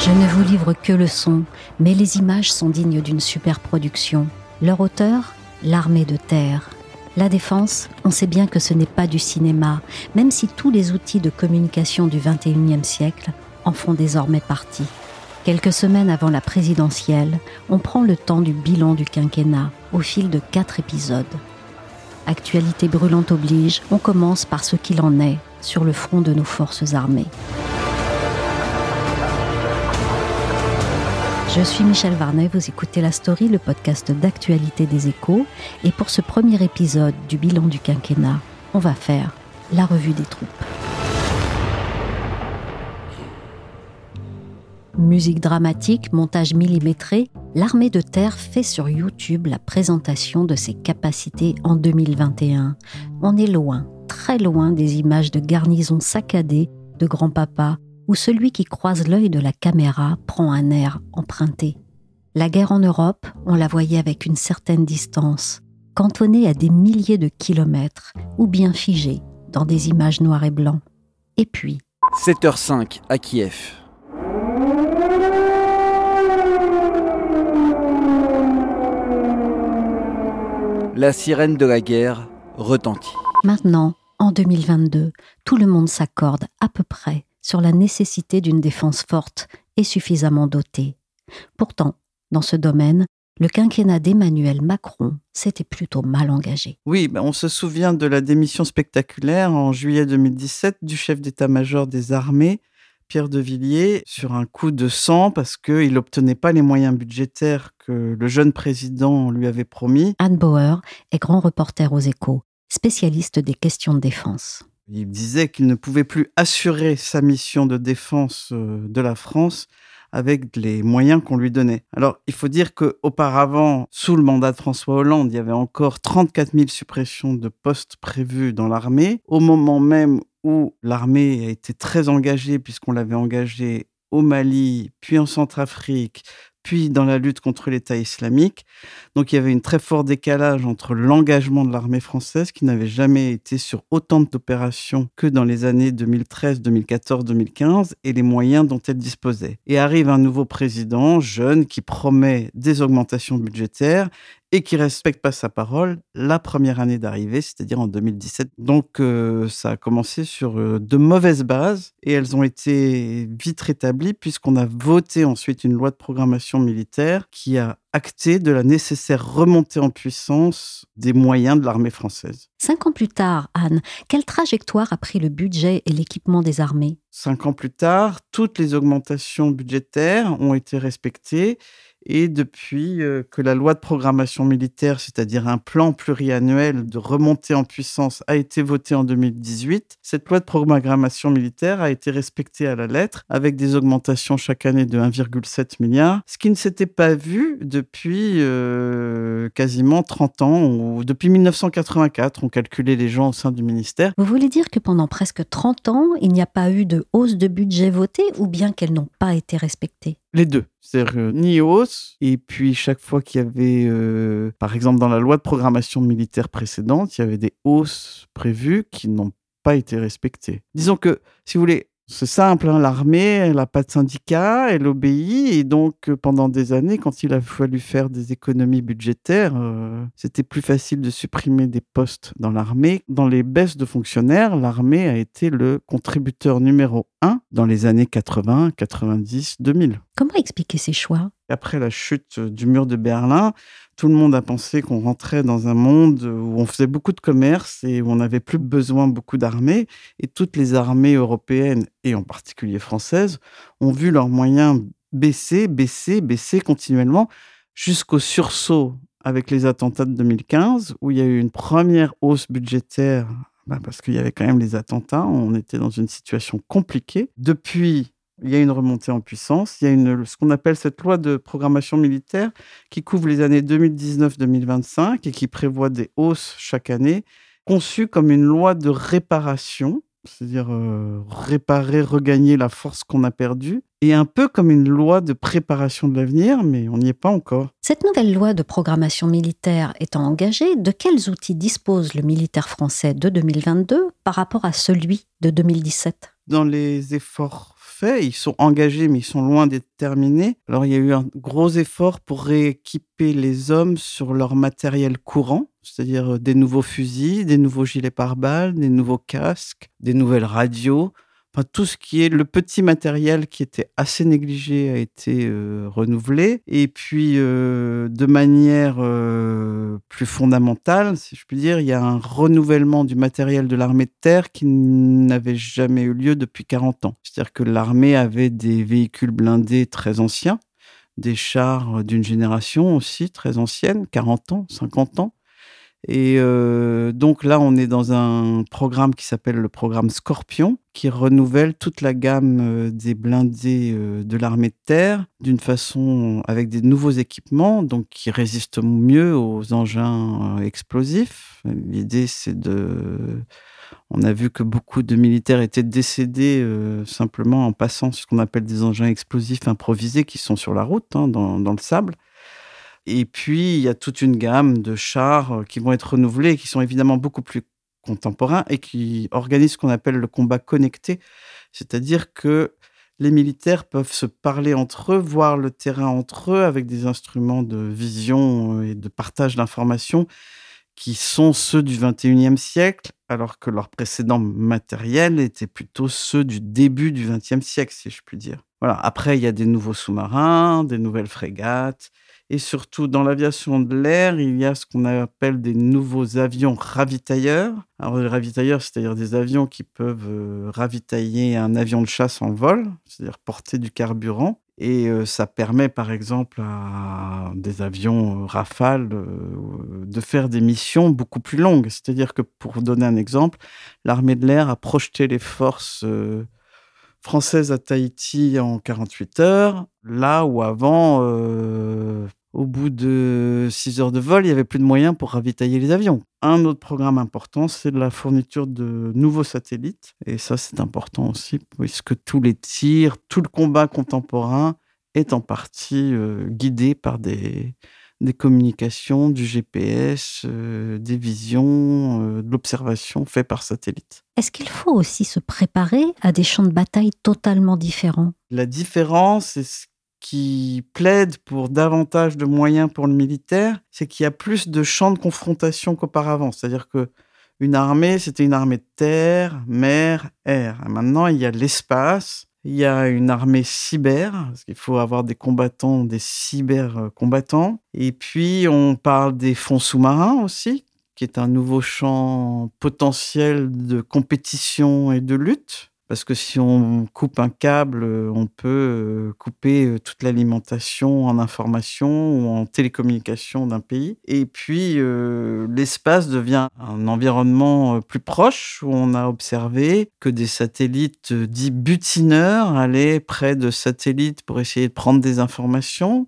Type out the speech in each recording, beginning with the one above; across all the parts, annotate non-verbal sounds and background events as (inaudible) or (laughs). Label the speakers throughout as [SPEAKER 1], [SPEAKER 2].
[SPEAKER 1] Je ne vous livre que le son, mais les images sont dignes d'une superproduction. Leur auteur L'armée de terre. La défense, on sait bien que ce n'est pas du cinéma, même si tous les outils de communication du XXIe siècle en font désormais partie. Quelques semaines avant la présidentielle, on prend le temps du bilan du quinquennat au fil de quatre épisodes. Actualité brûlante oblige, on commence par ce qu'il en est sur le front de nos forces armées. Je suis Michel Varnet, vous écoutez La Story, le podcast d'actualité des échos. Et pour ce premier épisode du bilan du quinquennat, on va faire la revue des troupes. Musique dramatique, montage millimétré, l'armée de terre fait sur YouTube la présentation de ses capacités en 2021. On est loin, très loin des images de garnisons saccadées, de grand-papa où celui qui croise l'œil de la caméra prend un air emprunté. La guerre en Europe, on la voyait avec une certaine distance, cantonnée à des milliers de kilomètres, ou bien figée dans des images noires et blancs. Et puis...
[SPEAKER 2] 7h05 à Kiev. La sirène de la guerre retentit.
[SPEAKER 1] Maintenant, en 2022, tout le monde s'accorde à peu près sur la nécessité d'une défense forte et suffisamment dotée. Pourtant, dans ce domaine, le quinquennat d'Emmanuel Macron s'était plutôt mal engagé.
[SPEAKER 3] Oui, ben, on se souvient de la démission spectaculaire en juillet 2017 du chef d'état-major des armées, Pierre de Villiers, sur un coup de sang parce qu'il n'obtenait pas les moyens budgétaires que le jeune président lui avait promis.
[SPEAKER 1] Anne Bauer est grand reporter aux échos, spécialiste des questions de défense.
[SPEAKER 3] Il disait qu'il ne pouvait plus assurer sa mission de défense euh, de la France avec les moyens qu'on lui donnait. Alors, il faut dire qu'auparavant, sous le mandat de François Hollande, il y avait encore 34 000 suppressions de postes prévues dans l'armée. Au moment même où l'armée a été très engagée, puisqu'on l'avait engagée au Mali, puis en Centrafrique, puis dans la lutte contre l'État islamique. Donc il y avait un très fort décalage entre l'engagement de l'armée française, qui n'avait jamais été sur autant d'opérations que dans les années 2013, 2014, 2015, et les moyens dont elle disposait. Et arrive un nouveau président, jeune, qui promet des augmentations budgétaires et qui respecte pas sa parole la première année d'arrivée, c'est-à-dire en 2017. Donc euh, ça a commencé sur euh, de mauvaises bases et elles ont été vite rétablies puisqu'on a voté ensuite une loi de programmation militaire qui a acté de la nécessaire remontée en puissance des moyens de l'armée française.
[SPEAKER 1] Cinq ans plus tard, Anne, quelle trajectoire a pris le budget et l'équipement des armées?
[SPEAKER 3] Cinq ans plus tard, toutes les augmentations budgétaires ont été respectées et depuis euh, que la loi de programmation militaire, c'est-à-dire un plan pluriannuel de remontée en puissance, a été votée en 2018, cette loi de programmation militaire a été respectée à la lettre, avec des augmentations chaque année de 1,7 milliard, ce qui ne s'était pas vu depuis euh, quasiment 30 ans, ou depuis 1984, on calculait les gens au sein du ministère.
[SPEAKER 1] Vous voulez dire que pendant presque 30 ans, il n'y a pas eu de hausse de budget votée, ou bien qu'elles n'ont pas été respectées?
[SPEAKER 3] Les deux. C'est-à-dire ni hausse, et puis chaque fois qu'il y avait, euh, par exemple dans la loi de programmation militaire précédente, il y avait des hausses prévues qui n'ont pas été respectées. Disons que, si vous voulez, c'est simple, hein, l'armée, elle n'a pas de syndicat, elle obéit, et donc euh, pendant des années, quand il a fallu faire des économies budgétaires, euh, c'était plus facile de supprimer des postes dans l'armée. Dans les baisses de fonctionnaires, l'armée a été le contributeur numéro dans les années 80, 90, 2000.
[SPEAKER 1] Comment expliquer ces choix?
[SPEAKER 3] Après la chute du mur de Berlin, tout le monde a pensé qu'on rentrait dans un monde où on faisait beaucoup de commerce et où on n'avait plus besoin beaucoup d'armées. Et toutes les armées européennes, et en particulier françaises, ont vu leurs moyens baisser, baisser, baisser continuellement jusqu'au sursaut avec les attentats de 2015, où il y a eu une première hausse budgétaire, bah, parce qu'il y avait quand même les attentats, on était dans une situation compliquée. Depuis, il y a une remontée en puissance, il y a une, ce qu'on appelle cette loi de programmation militaire qui couvre les années 2019-2025 et qui prévoit des hausses chaque année, conçue comme une loi de réparation c'est-à-dire euh, réparer, regagner la force qu'on a perdue, et un peu comme une loi de préparation de l'avenir, mais on n'y est pas encore.
[SPEAKER 1] Cette nouvelle loi de programmation militaire étant engagée, de quels outils dispose le militaire français de 2022 par rapport à celui de 2017
[SPEAKER 3] Dans les efforts faits, ils sont engagés, mais ils sont loin d'être terminés. Alors il y a eu un gros effort pour rééquiper les hommes sur leur matériel courant, c'est-à-dire euh, des nouveaux fusils, des nouveaux gilets pare-balles, des nouveaux casques, des nouvelles radios. Tout ce qui est le petit matériel qui était assez négligé a été euh, renouvelé. Et puis, euh, de manière plus fondamentale, si je puis dire, il y a un renouvellement du matériel de l'armée de terre qui n'avait jamais eu lieu depuis 40 ans. C'est-à-dire que l'armée avait des véhicules blindés très anciens, des chars d'une génération aussi très ancienne, 40 ans, 50 ans, et euh, donc là, on est dans un programme qui s'appelle le programme Scorpion, qui renouvelle toute la gamme euh, des blindés euh, de l'armée de terre d'une façon avec des nouveaux équipements, donc qui résistent mieux aux engins explosifs. L'idée, c'est de on a vu que beaucoup de militaires étaient décédés simplement en passant ce qu'on appelle des engins explosifs improvisés qui sont sur la route, hein, dans, dans, le sable. Et puis, il y a toute une gamme de chars euh, qui vont être renouvelés, qui sont évidemment beaucoup plus contemporains et qui organisent ce qu'on appelle le combat connecté. C'est-à-dire que les militaires peuvent se parler entre eux, voir le terrain entre eux avec des instruments de vision euh, et de partage d'informations qui sont ceux du 21e siècle, alors que leurs précédents matériels étaient plutôt ceux du début du 20e siècle, si je puis dire. Voilà. Après, il y a des nouveaux sous-marins, des nouvelles frégates, et surtout, dans l'aviation de l'air, il y a ce qu'on appelle des nouveaux avions ravitailleurs. Alors, les ravitailleurs, c'est-à-dire des avions qui peuvent euh, ravitailler un avion de chasse en vol, c'est-à-dire porter du carburant. Et euh, ça permet, par exemple, à des avions euh, Rafale de faire des missions beaucoup plus longues. C'est-à-dire que, pour donner un exemple, l'armée de l'air a projeté les forces françaises à Tahiti en 48 heures, là où avant, au bout de 6 heures de vol, il y avait plus de moyens pour ravitailler les avions. Un autre programme important, c'est la fourniture de nouveaux satellites. Et ça, c'est important aussi, puisque tous les tirs, tout le combat contemporain est en partie euh, guidé par des, des communications, du GPS, euh, des visions, euh, de l'observation fait par satellite.
[SPEAKER 1] Est-ce qu'il faut aussi se préparer à des champs de bataille totalement différents?
[SPEAKER 3] La différence, c'est qui plaide pour davantage de moyens pour le militaire, c'est qu'il y a plus de champs de confrontation qu'auparavant. C'est-à-dire que une armée, c'était une armée de terre, mer, air. maintenant, il y a l'espace, il y a une armée cyber, parce qu'il faut avoir des combattants, des cyber-combattants. Et puis, on parle des fonds sous-marins aussi, qui est un nouveau champ potentiel de compétition et de lutte. Parce que si on coupe un câble, on peut euh, couper euh, toute l'alimentation en information ou en télécommunication d'un pays. Et puis, euh, l'espace devient un environnement plus proche où on a observé que des satellites dits butineurs allaient près de satellites pour essayer de prendre des informations.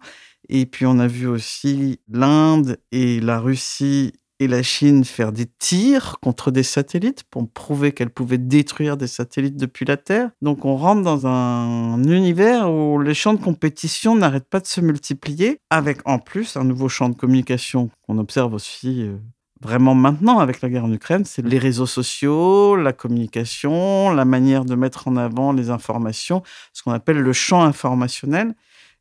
[SPEAKER 3] Et puis, on a vu aussi l'Inde et la Russie et la Chine faire des tirs contre des satellites pour prouver qu'elle pouvait détruire des satellites depuis la Terre. Donc on rentre dans un univers où les champs de compétition n'arrêtent pas de se multiplier, avec en plus un nouveau champ de communication qu'on observe aussi euh, vraiment maintenant avec la guerre en Ukraine, c'est les réseaux sociaux, la communication, la manière de mettre en avant les informations, ce qu'on appelle le champ informationnel.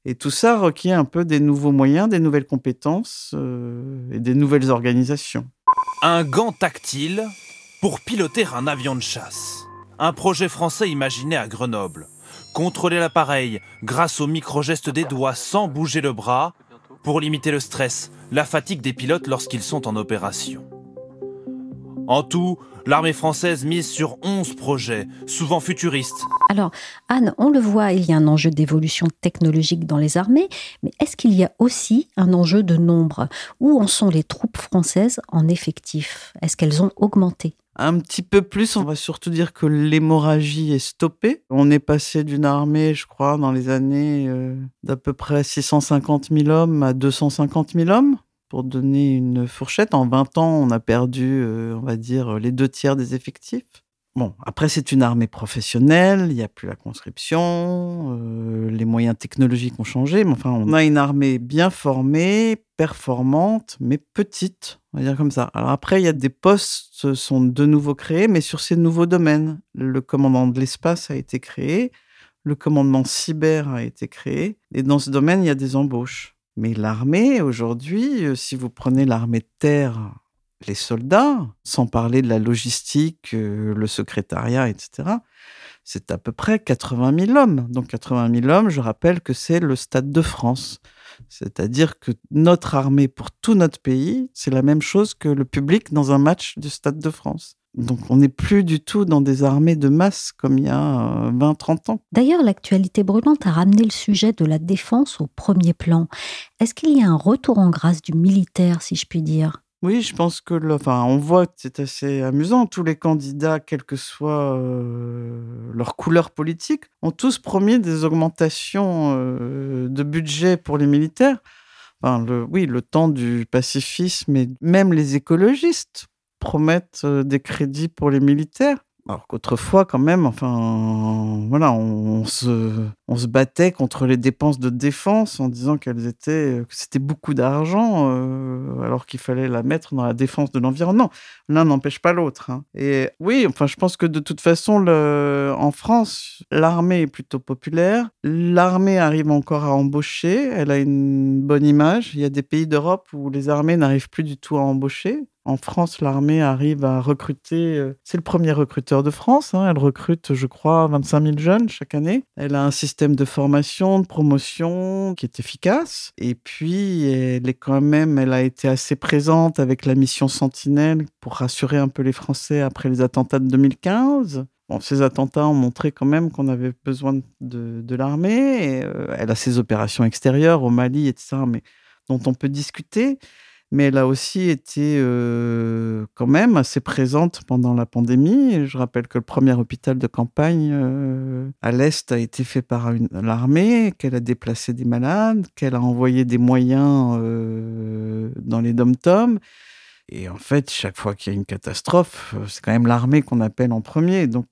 [SPEAKER 3] Et tout ça requiert un peu des nouveaux moyens, des nouvelles compétences euh, et des nouvelles organisations.
[SPEAKER 4] Un gant tactile pour piloter un avion de chasse. Un projet français imaginé à Grenoble. Contrôler l'appareil grâce au micro-geste des doigts sans bouger le bras pour limiter le stress, la fatigue des pilotes lorsqu'ils sont en opération. En tout, l'armée française mise sur 11 projets, souvent futuristes.
[SPEAKER 1] Alors, Anne, on le voit, il y a un enjeu d'évolution technologique dans les armées, mais est-ce qu'il y a aussi un enjeu de nombre? Où en sont les troupes françaises en effectif? Est-ce qu'elles ont augmenté?
[SPEAKER 3] Un petit peu plus, on va surtout dire que l'hémorragie est stoppée. On est passé d'une armée, je crois, dans les années euh, d'à peu près 650 000 hommes à 250 000 hommes. Pour donner une fourchette, en 20 ans, on a perdu, euh, on va dire, les deux tiers des effectifs. Bon, après, c'est une armée professionnelle, il n'y a plus la conscription, euh, les moyens technologiques ont changé, mais enfin, on a une armée bien formée, performante, mais petite, on va dire comme ça. Alors après, il y a des postes sont de nouveau créés, mais sur ces nouveaux domaines. Le commandant de l'espace a été créé, le commandement cyber a été créé, et dans ce domaine, il y a des embauches. Mais l'armée, aujourd'hui, euh, si vous prenez l'armée de terre les soldats, sans parler de la logistique, euh, le secrétariat, etc., c'est à peu près 80 000 hommes. Donc 80 000 hommes, je rappelle que c'est le Stade de France. C'est-à-dire que notre armée pour tout notre pays, c'est la même chose que le public dans un match du Stade de France. Donc on n'est plus du tout dans des armées de masse comme il y a 20-30 euh, ans.
[SPEAKER 1] D'ailleurs, l'actualité brûlante a ramené le sujet de la défense au premier plan. Est-ce qu'il y a un retour en grâce du militaire, si je puis dire?
[SPEAKER 3] Oui, je pense que, enfin, on voit que c'est assez amusant. Tous les candidats, quelle que soit euh, leur couleur politique, ont tous promis des augmentations euh, de budget pour les militaires. Enfin, le, oui, le temps du pacifisme et même les écologistes promettent euh, des crédits pour les militaires. Alors qu'autrefois, quand même, enfin, voilà, on, se, on se battait contre les dépenses de défense en disant qu'elles étaient, que c'était beaucoup d'argent, euh, alors qu'il fallait la mettre dans la défense de l'environnement. L'un n'empêche pas l'autre. Hein. Et oui, enfin, je pense que de toute façon, en France, l'armée est plutôt populaire. L'armée arrive encore à embaucher. Elle a une bonne image. Il y a des pays d'Europe où les armées n'arrivent plus du tout à embaucher. En France, l'armée arrive à recruter, euh, c'est le premier recruteur de France, hein. elle recrute, je crois, 25 000 jeunes chaque année. Elle a un système de formation, de promotion qui est efficace. Et puis, elle est quand même, elle a été assez présente avec la mission Sentinelle pour rassurer un peu les Français après les attentats de 2015. Bon, ces attentats ont montré quand même qu'on avait besoin de, l'armée. Euh, elle a ses opérations extérieures au Mali, etc., mais dont on peut discuter mais elle a aussi été quand même assez présente pendant la pandémie. Je rappelle que le premier hôpital de campagne à l'Est a été fait par l'armée, qu'elle a déplacé des malades, qu'elle a envoyé des moyens dans les dom-toms et en fait, chaque fois qu'il y a une catastrophe, c'est quand même l'armée qu'on appelle en premier. Donc,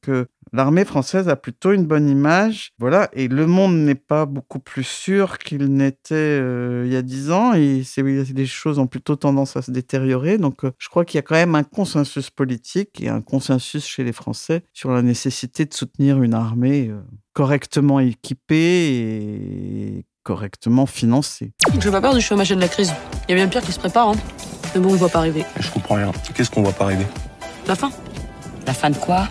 [SPEAKER 3] l'armée française a plutôt une bonne image. Voilà. Et le monde n'est pas beaucoup plus sûr qu'il n'était euh, il y a dix ans. Et les choses ont plutôt tendance à se détériorer. Donc, je crois qu'il y a quand même un consensus politique et un consensus chez les Français sur la nécessité de soutenir une armée correctement équipée et correctement financée.
[SPEAKER 5] Je pas peur du chômage de la crise. Il y a bien pire qui se prépare. Hein. Mais bon, on ne voit pas arriver.
[SPEAKER 6] Je comprends rien. Qu'est-ce qu'on voit pas arriver?
[SPEAKER 5] La fin. La fin de quoi?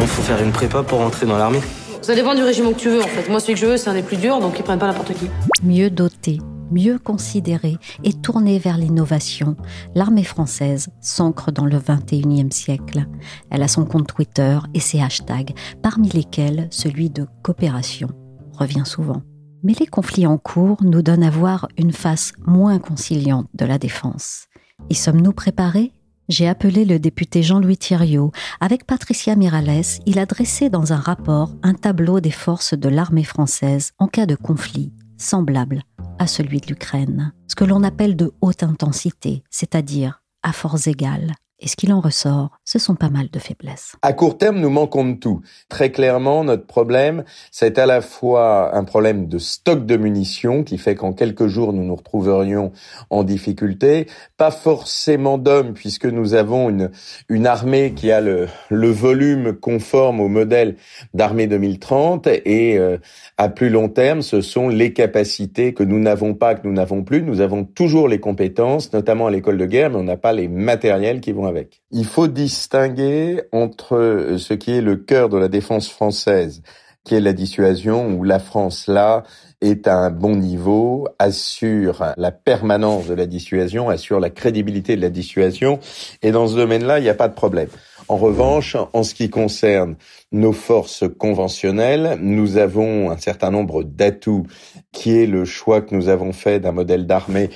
[SPEAKER 7] Il faut faire une prépa pour entrer dans l'armée.
[SPEAKER 5] Ça dépend du régime que tu veux, en fait. Moi, celui que je veux, c'est un des plus durs, donc ils prennent pas n'importe qui.
[SPEAKER 1] Mieux doté, mieux considéré et tourné vers l'innovation, l'armée française s'ancre dans le 21e siècle. Elle a son compte Twitter et ses hashtags, parmi lesquels celui de coopération revient souvent. Mais les conflits en cours nous donnent à voir une face moins conciliante de la défense. Y sommes-nous préparés? J'ai appelé le député Jean-Louis Thiriot. Avec Patricia Mirales, il a dressé dans un rapport un tableau des forces de l'armée française en cas de conflit, semblable à celui de l'Ukraine. Ce que l'on appelle de haute intensité, c'est-à-dire à force égale. Et ce qu'il en ressort, ce sont pas mal de faiblesses.
[SPEAKER 8] À court terme, nous manquons de tout. Très clairement, notre problème, c'est à la fois un problème de stock de munitions qui fait qu'en quelques jours, nous nous retrouverions en difficulté. Pas forcément d'hommes, puisque nous avons une, une armée qui a le, le volume conforme au modèle d'armée 2030. Et euh, à plus long terme, ce sont les capacités que nous n'avons pas, que nous n'avons plus. Nous avons toujours les compétences, notamment à l'école de guerre, mais on n'a pas les matériels qui vont il faut distinguer entre ce qui est le cœur de la défense française, qui est la dissuasion où la France, là, est à un bon niveau, assure la permanence de la dissuasion, assure la crédibilité de la dissuasion. Et dans ce domaine-là, il n'y a pas de problème. En revanche, en ce qui concerne nos forces conventionnelles, nous avons un certain nombre d'atouts qui est le choix que nous avons fait d'un modèle d'armée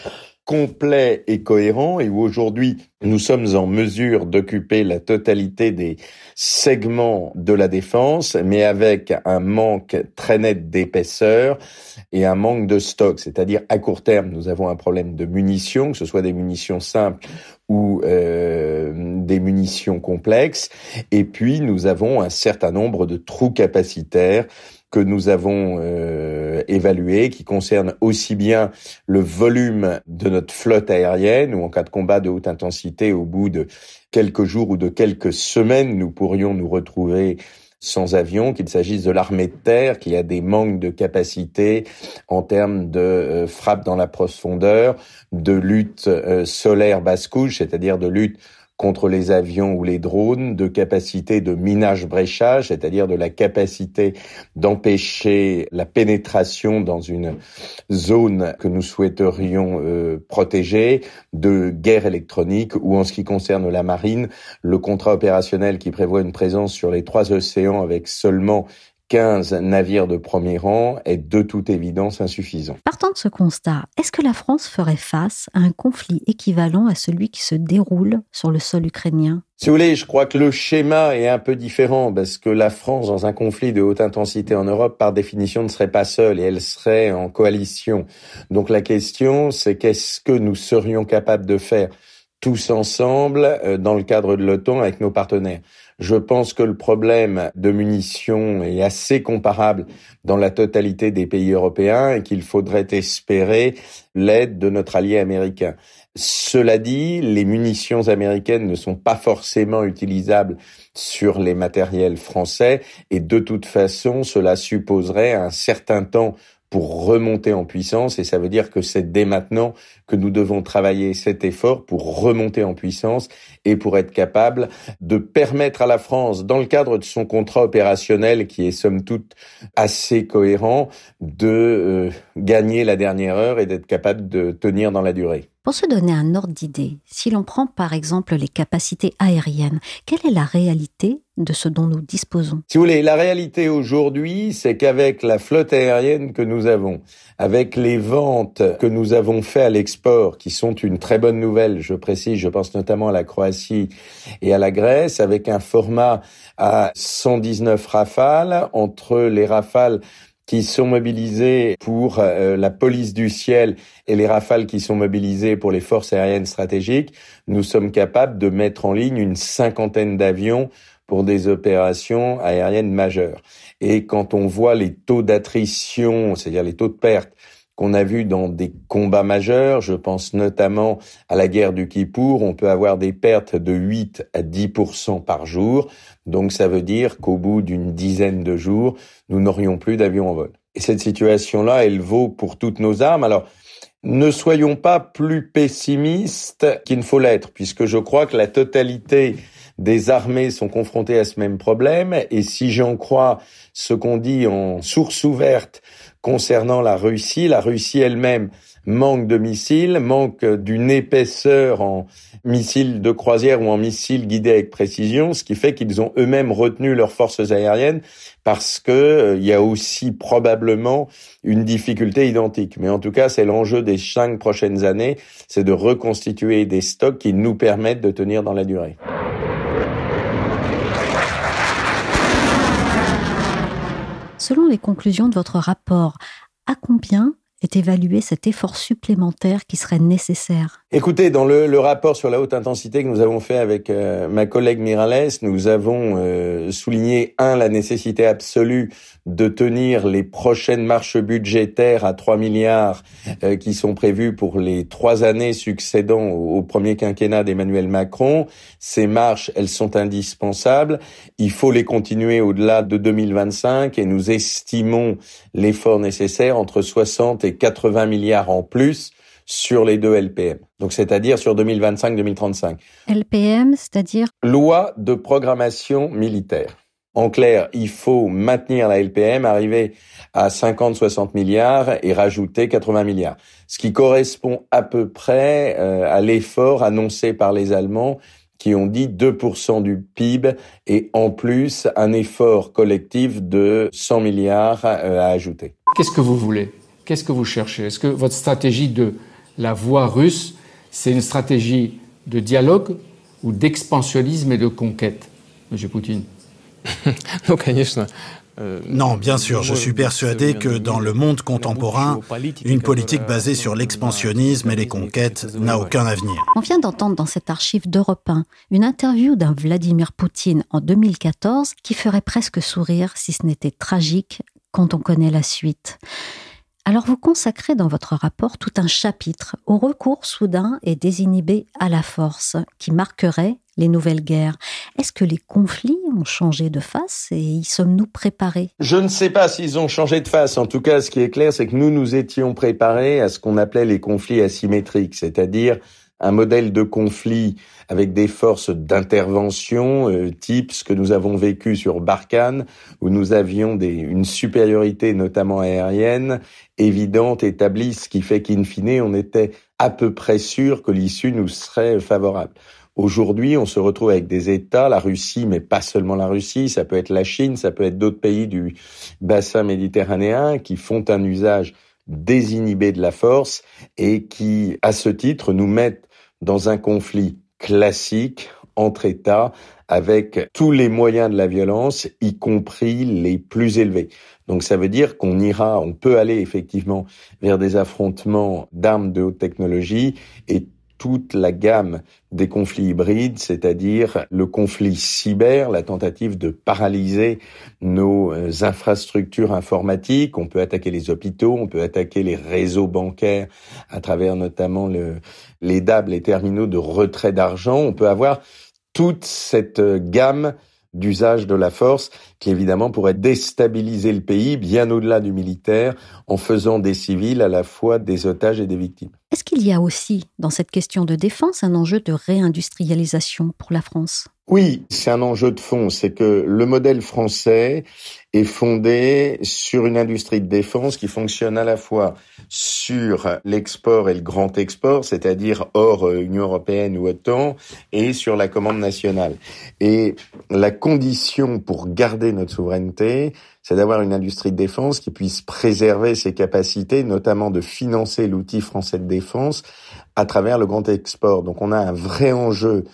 [SPEAKER 8] complet et cohérent et où aujourd'hui nous sommes en mesure d'occuper la totalité des segments de la défense, mais avec un manque très net d'épaisseur et un manque de stock. C'est-à-dire à court terme, nous avons un problème de munitions, que ce soit des munitions simples ou euh, des munitions complexes. Et puis nous avons un certain nombre de trous capacitaires que nous avons euh, évalué, qui concerne aussi bien le volume de notre flotte aérienne, ou en cas de combat de haute intensité, au bout de quelques jours ou de quelques semaines, nous pourrions nous retrouver sans avion, qu'il s'agisse de l'armée de terre, qui a des manques de capacité en termes de euh, frappe dans la profondeur, de lutte euh, solaire basse couche, c'est-à-dire de lutte contre les avions ou les drones, de capacité de minage-bréchage, c'est-à-dire de la capacité d'empêcher la pénétration dans une zone que nous souhaiterions euh, protéger, de guerre électronique, ou en ce qui concerne la marine, le contrat opérationnel qui prévoit une présence sur les trois océans avec seulement 15 navires de premier rang est de toute évidence insuffisant.
[SPEAKER 1] Partant de ce constat, est-ce que la France ferait face à un conflit équivalent à celui qui se déroule sur le sol ukrainien?
[SPEAKER 8] Si vous voulez, je crois que le schéma est un peu différent parce que la France, dans un conflit de haute intensité en Europe, par définition, ne serait pas seule et elle serait en coalition. Donc la question, c'est qu'est-ce que nous serions capables de faire tous ensemble euh, dans le cadre de l'OTAN avec nos partenaires? Je pense que le problème de munitions est assez comparable dans la totalité des pays européens et qu'il faudrait espérer l'aide de notre allié américain. Cela dit, les munitions américaines ne sont pas forcément utilisables sur les matériels français et de toute façon, cela supposerait un certain temps pour remonter en puissance et ça veut dire que c'est dès maintenant que nous devons travailler cet effort pour remonter en puissance et pour être capable de permettre à la France, dans le cadre de son contrat opérationnel qui est somme toute assez cohérent, de euh, gagner la dernière heure et d'être capable de tenir dans la durée.
[SPEAKER 1] Pour se donner un ordre d'idée, si l'on prend par exemple les capacités aériennes, quelle est la réalité de ce dont nous disposons?
[SPEAKER 8] Si vous voulez, la réalité aujourd'hui, c'est qu'avec la flotte aérienne que nous avons, avec les ventes que nous avons fait à l'export, qui sont une très bonne nouvelle, je précise, je pense notamment à la Croatie et à la Grèce, avec un format à 119 rafales, entre les rafales qui sont mobilisés pour euh, la police du ciel et les rafales qui sont mobilisées pour les forces aériennes stratégiques, nous sommes capables de mettre en ligne une cinquantaine d'avions pour des opérations aériennes majeures. Et quand on voit les taux d'attrition, c'est-à-dire les taux de perte qu'on a vus dans des combats majeurs, je pense notamment à la guerre du Kippour, on peut avoir des pertes de 8 à 10 par jour. Donc ça veut dire qu'au bout d'une dizaine de jours, nous n'aurions plus d'avions en vol. Et cette situation-là, elle vaut pour toutes nos armes. Alors, ne soyons pas plus pessimistes qu'il ne faut l'être, puisque je crois que la totalité des armées sont confrontées à ce même problème. Et si j'en crois ce qu'on dit en source ouverte concernant la Russie, la Russie elle-même manque de missiles, manque d'une épaisseur en missiles de croisière ou en missiles guidés avec précision, ce qui fait qu'ils ont eux-mêmes retenu leurs forces aériennes parce que euh, il y a aussi probablement une difficulté identique. Mais en tout cas, c'est l'enjeu des cinq prochaines années, c'est de reconstituer des stocks qui nous permettent de tenir dans la durée.
[SPEAKER 1] Selon les conclusions de votre rapport, à combien est évalué cet effort supplémentaire qui serait nécessaire
[SPEAKER 8] Écoutez, dans le, rapport sur la haute intensité que nous avons fait avec euh, ma collègue Mirales, nous avons euh, souligné, un, la nécessité absolue de tenir les prochaines marches budgétaires à 3 milliards euh, qui sont prévues pour les trois années succédant au, au premier quinquennat d'Emmanuel Macron. Ces marches, elles sont indispensables. Il faut les continuer au-delà de 2025 et nous estimons l'effort nécessaire entre 60 et 80 milliards en plus sur les deux LPM. Donc, c'est-à-dire sur 2025-2035.
[SPEAKER 1] LPM, c'est-à-dire
[SPEAKER 8] Loi de programmation militaire. En clair, il faut maintenir la LPM, arriver à 50-60 milliards et rajouter 80 milliards. Ce qui correspond à peu près euh, à l'effort annoncé par les Allemands qui ont dit 2% du PIB et en plus un effort collectif de 100 milliards euh, à ajouter.
[SPEAKER 9] Qu'est-ce que vous voulez? Qu'est-ce que vous cherchez? Est-ce que votre stratégie de la voie russe, c'est une stratégie de dialogue ou d'expansionnisme et de conquête, Monsieur Poutine? (laughs)
[SPEAKER 10] Euh, non, bien sûr, je suis persuadé que dans le monde contemporain, une politique basée sur l'expansionnisme et les conquêtes n'a aucun avenir.
[SPEAKER 1] On vient d'entendre dans cette archive d'Europe 1 une interview d'un Vladimir Poutine en 2014 qui ferait presque sourire si ce n'était tragique quand on connaît la suite. Alors vous consacrez dans votre rapport tout un chapitre au recours soudain et désinhibé à la force qui marquerait les nouvelles guerres. Est-ce que les conflits ont changé de face et y sommes-nous préparés?
[SPEAKER 8] Je ne sais pas s'ils ont changé de face. En tout cas, ce qui est clair, c'est que nous nous étions préparés à ce qu'on appelait les conflits asymétriques, c'est-à-dire un modèle de conflit avec des forces d'intervention, euh, type ce que nous avons vécu sur Barkhane, où nous avions des, une supériorité notamment aérienne évidente, établie, ce qui fait qu'in fine, on était à peu près sûr que l'issue nous serait favorable. Aujourd'hui, on se retrouve avec des États, la Russie, mais pas seulement la Russie, ça peut être la Chine, ça peut être d'autres pays du bassin méditerranéen qui font un usage désinhibé de la force et qui, à ce titre, nous mettent dans un conflit classique entre États avec tous les moyens de la violence, y compris les plus élevés. Donc ça veut dire qu'on ira, on peut aller effectivement vers des affrontements d'armes de haute technologie et toute la gamme des conflits hybrides, c'est-à-dire le conflit cyber, la tentative de paralyser nos euh, infrastructures informatiques. On peut attaquer les hôpitaux, on peut attaquer les réseaux bancaires à travers notamment le, les DAB, les terminaux de retrait d'argent. On peut avoir toute cette euh, gamme d'usage de la force qui évidemment pourrait déstabiliser le pays bien au-delà du militaire en faisant des civils à la fois des otages et des victimes.
[SPEAKER 1] Est-ce qu'il y a aussi dans cette question de défense un enjeu de réindustrialisation pour la France?
[SPEAKER 8] Oui, c'est un enjeu de fond. C'est que le modèle français est fondé sur une industrie de défense qui fonctionne à la fois sur l'export et le grand export, c'est-à-dire hors euh, Union européenne ou OTAN, et sur la commande nationale. Et la condition pour garder notre souveraineté, c'est d'avoir une industrie de défense qui puisse préserver ses capacités, notamment de financer l'outil français de défense à travers le grand export. Donc on a un vrai enjeu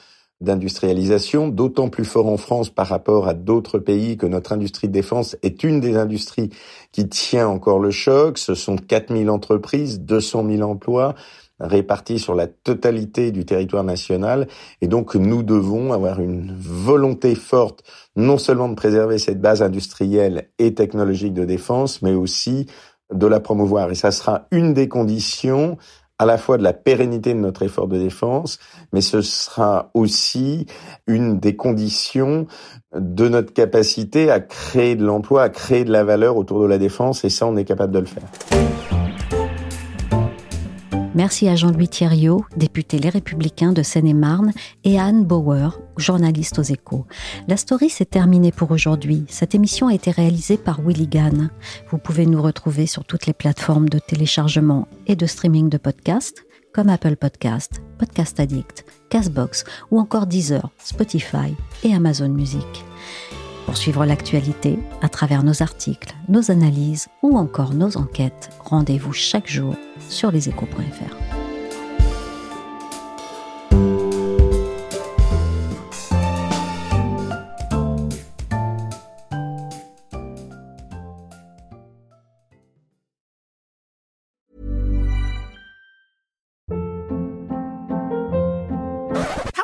[SPEAKER 8] d'industrialisation, d'autant plus fort en France par rapport à d'autres pays que notre industrie de défense est une des industries qui tient encore le choc. Ce sont 4000 entreprises, 200 000 emplois répartis sur la totalité du territoire national. Et donc, nous devons avoir une volonté forte, non seulement de préserver cette base industrielle et technologique de défense, mais aussi de la promouvoir. Et ça sera une des conditions à la fois de la pérennité de notre effort de défense, mais ce sera aussi une des conditions de notre capacité à créer de l'emploi, à créer de la valeur autour de la défense, et ça, on est capable de le faire.
[SPEAKER 1] Merci à Jean-Louis Thierriot, député Les Républicains de Seine-et-Marne, et à Anne Bauer, journaliste aux échos. La story s'est terminée pour aujourd'hui. Cette émission a été réalisée par Willy Gann. Vous pouvez nous retrouver sur toutes les plateformes de téléchargement et de streaming de podcasts, comme Apple Podcast, Podcast Addict, Castbox ou encore Deezer, Spotify et Amazon Music. Pour suivre l'actualité à travers nos articles, nos analyses ou encore nos enquêtes, rendez-vous chaque jour sur leséchos.fr.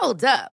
[SPEAKER 11] Hold.